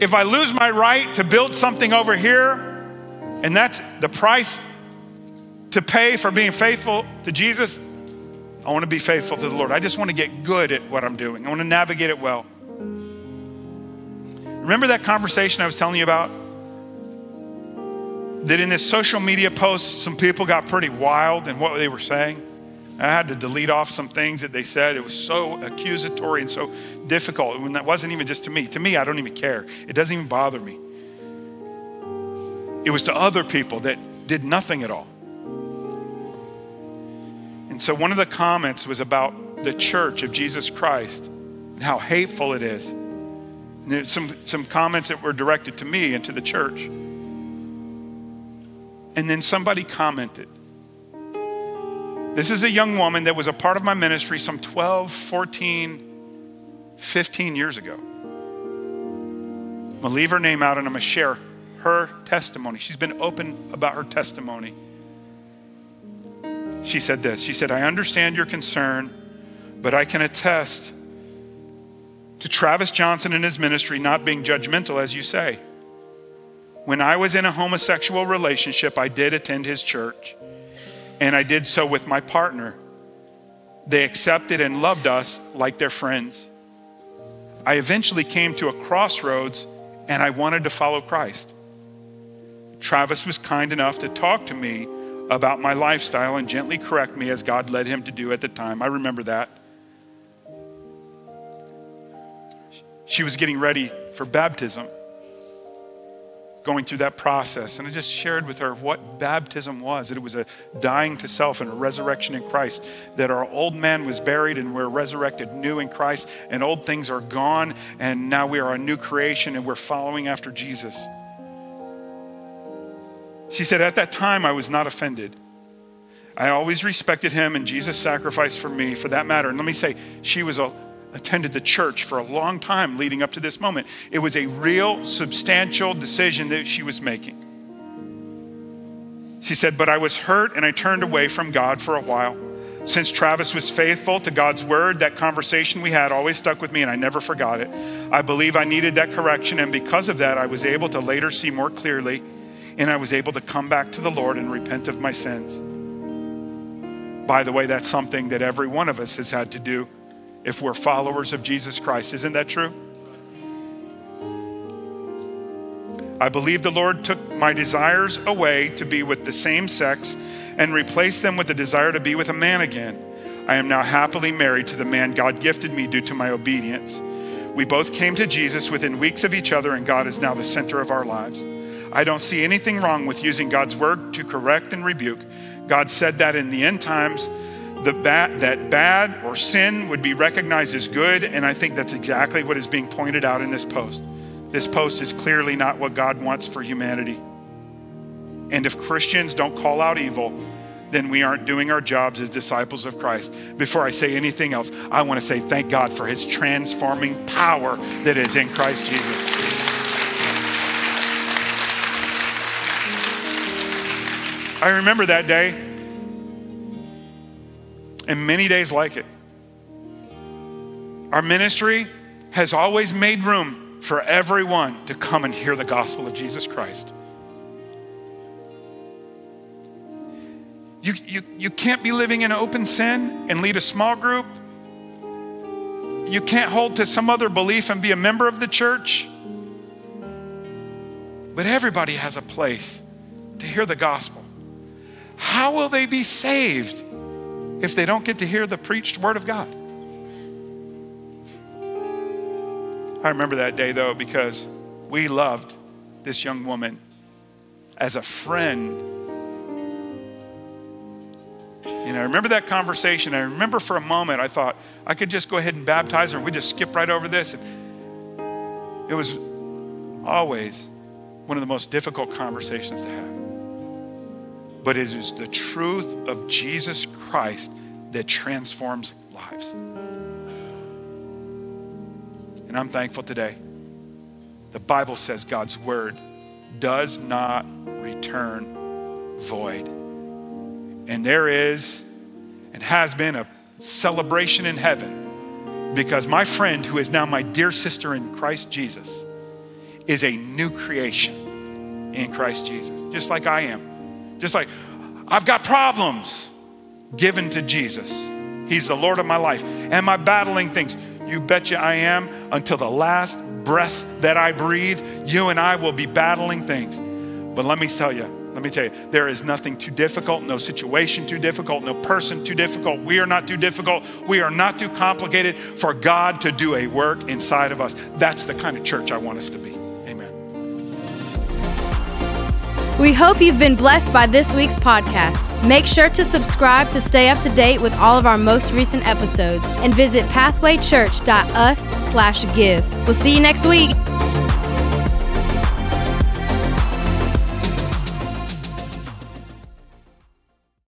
[SPEAKER 2] if I lose my right to build something over here, and that's the price to pay for being faithful to Jesus, I want to be faithful to the Lord. I just want to get good at what I'm doing. I want to navigate it well. Remember that conversation I was telling you about? that in this social media post, some people got pretty wild in what they were saying. I had to delete off some things that they said. It was so accusatory and so difficult. And that wasn't even just to me. To me, I don't even care. It doesn't even bother me. It was to other people that did nothing at all. And so one of the comments was about the church of Jesus Christ and how hateful it is. And some, some comments that were directed to me and to the church. And then somebody commented. This is a young woman that was a part of my ministry some 12, 14, 15 years ago. I'm gonna leave her name out and I'm gonna share her testimony. She's been open about her testimony. She said this She said, I understand your concern, but I can attest to Travis Johnson and his ministry not being judgmental, as you say. When I was in a homosexual relationship, I did attend his church, and I did so with my partner. They accepted and loved us like their friends. I eventually came to a crossroads and I wanted to follow Christ. Travis was kind enough to talk to me about my lifestyle and gently correct me as God led him to do at the time. I remember that. She was getting ready for baptism, going through that process. And I just shared with her what baptism was that it was a dying to self and a resurrection in Christ, that our old man was buried and we're resurrected new in Christ, and old things are gone, and now we are a new creation and we're following after Jesus. She said, At that time, I was not offended. I always respected him and Jesus' sacrifice for me, for that matter. And let me say, she was a, attended the church for a long time leading up to this moment. It was a real, substantial decision that she was making. She said, But I was hurt and I turned away from God for a while. Since Travis was faithful to God's word, that conversation we had always stuck with me and I never forgot it. I believe I needed that correction, and because of that, I was able to later see more clearly and I was able to come back to the Lord and repent of my sins. By the way, that's something that every one of us has had to do if we're followers of Jesus Christ. Isn't that true? I believe the Lord took my desires away to be with the same sex and replaced them with the desire to be with a man again. I am now happily married to the man God gifted me due to my obedience. We both came to Jesus within weeks of each other, and God is now the center of our lives. I don't see anything wrong with using God's word to correct and rebuke. God said that in the end times, the bad, that bad or sin would be recognized as good, and I think that's exactly what is being pointed out in this post. This post is clearly not what God wants for humanity. And if Christians don't call out evil, then we aren't doing our jobs as disciples of Christ. Before I say anything else, I want to say thank God for his transforming power that is in Christ Jesus. I remember that day and many days like it. Our ministry has always made room for everyone to come and hear the gospel of Jesus Christ. You, you, you can't be living in open sin and lead a small group. You can't hold to some other belief and be a member of the church. But everybody has a place to hear the gospel. How will they be saved if they don't get to hear the preached word of God? I remember that day though because we loved this young woman as a friend. Know, I remember that conversation. I remember for a moment I thought I could just go ahead and baptize her and we just skip right over this. It was always one of the most difficult conversations to have but it is the truth of Jesus Christ that transforms lives. And I'm thankful today. The Bible says God's word does not return void. And there is and has been a celebration in heaven because my friend, who is now my dear sister in Christ Jesus, is a new creation in Christ Jesus, just like I am. Just like, I've got problems given to Jesus. He's the Lord of my life. Am I battling things? You betcha I am. Until the last breath that I breathe, you and I will be battling things. But let me tell you, let me tell you, there is nothing too difficult, no situation too difficult, no person too difficult. We are not too difficult. We are not too complicated for God to do a work inside of us. That's the kind of church I want us to be.
[SPEAKER 1] We hope you've been blessed by this week's podcast. Make sure to subscribe to stay up to date with all of our most recent episodes and visit pathwaychurch.us/give. We'll see you next week.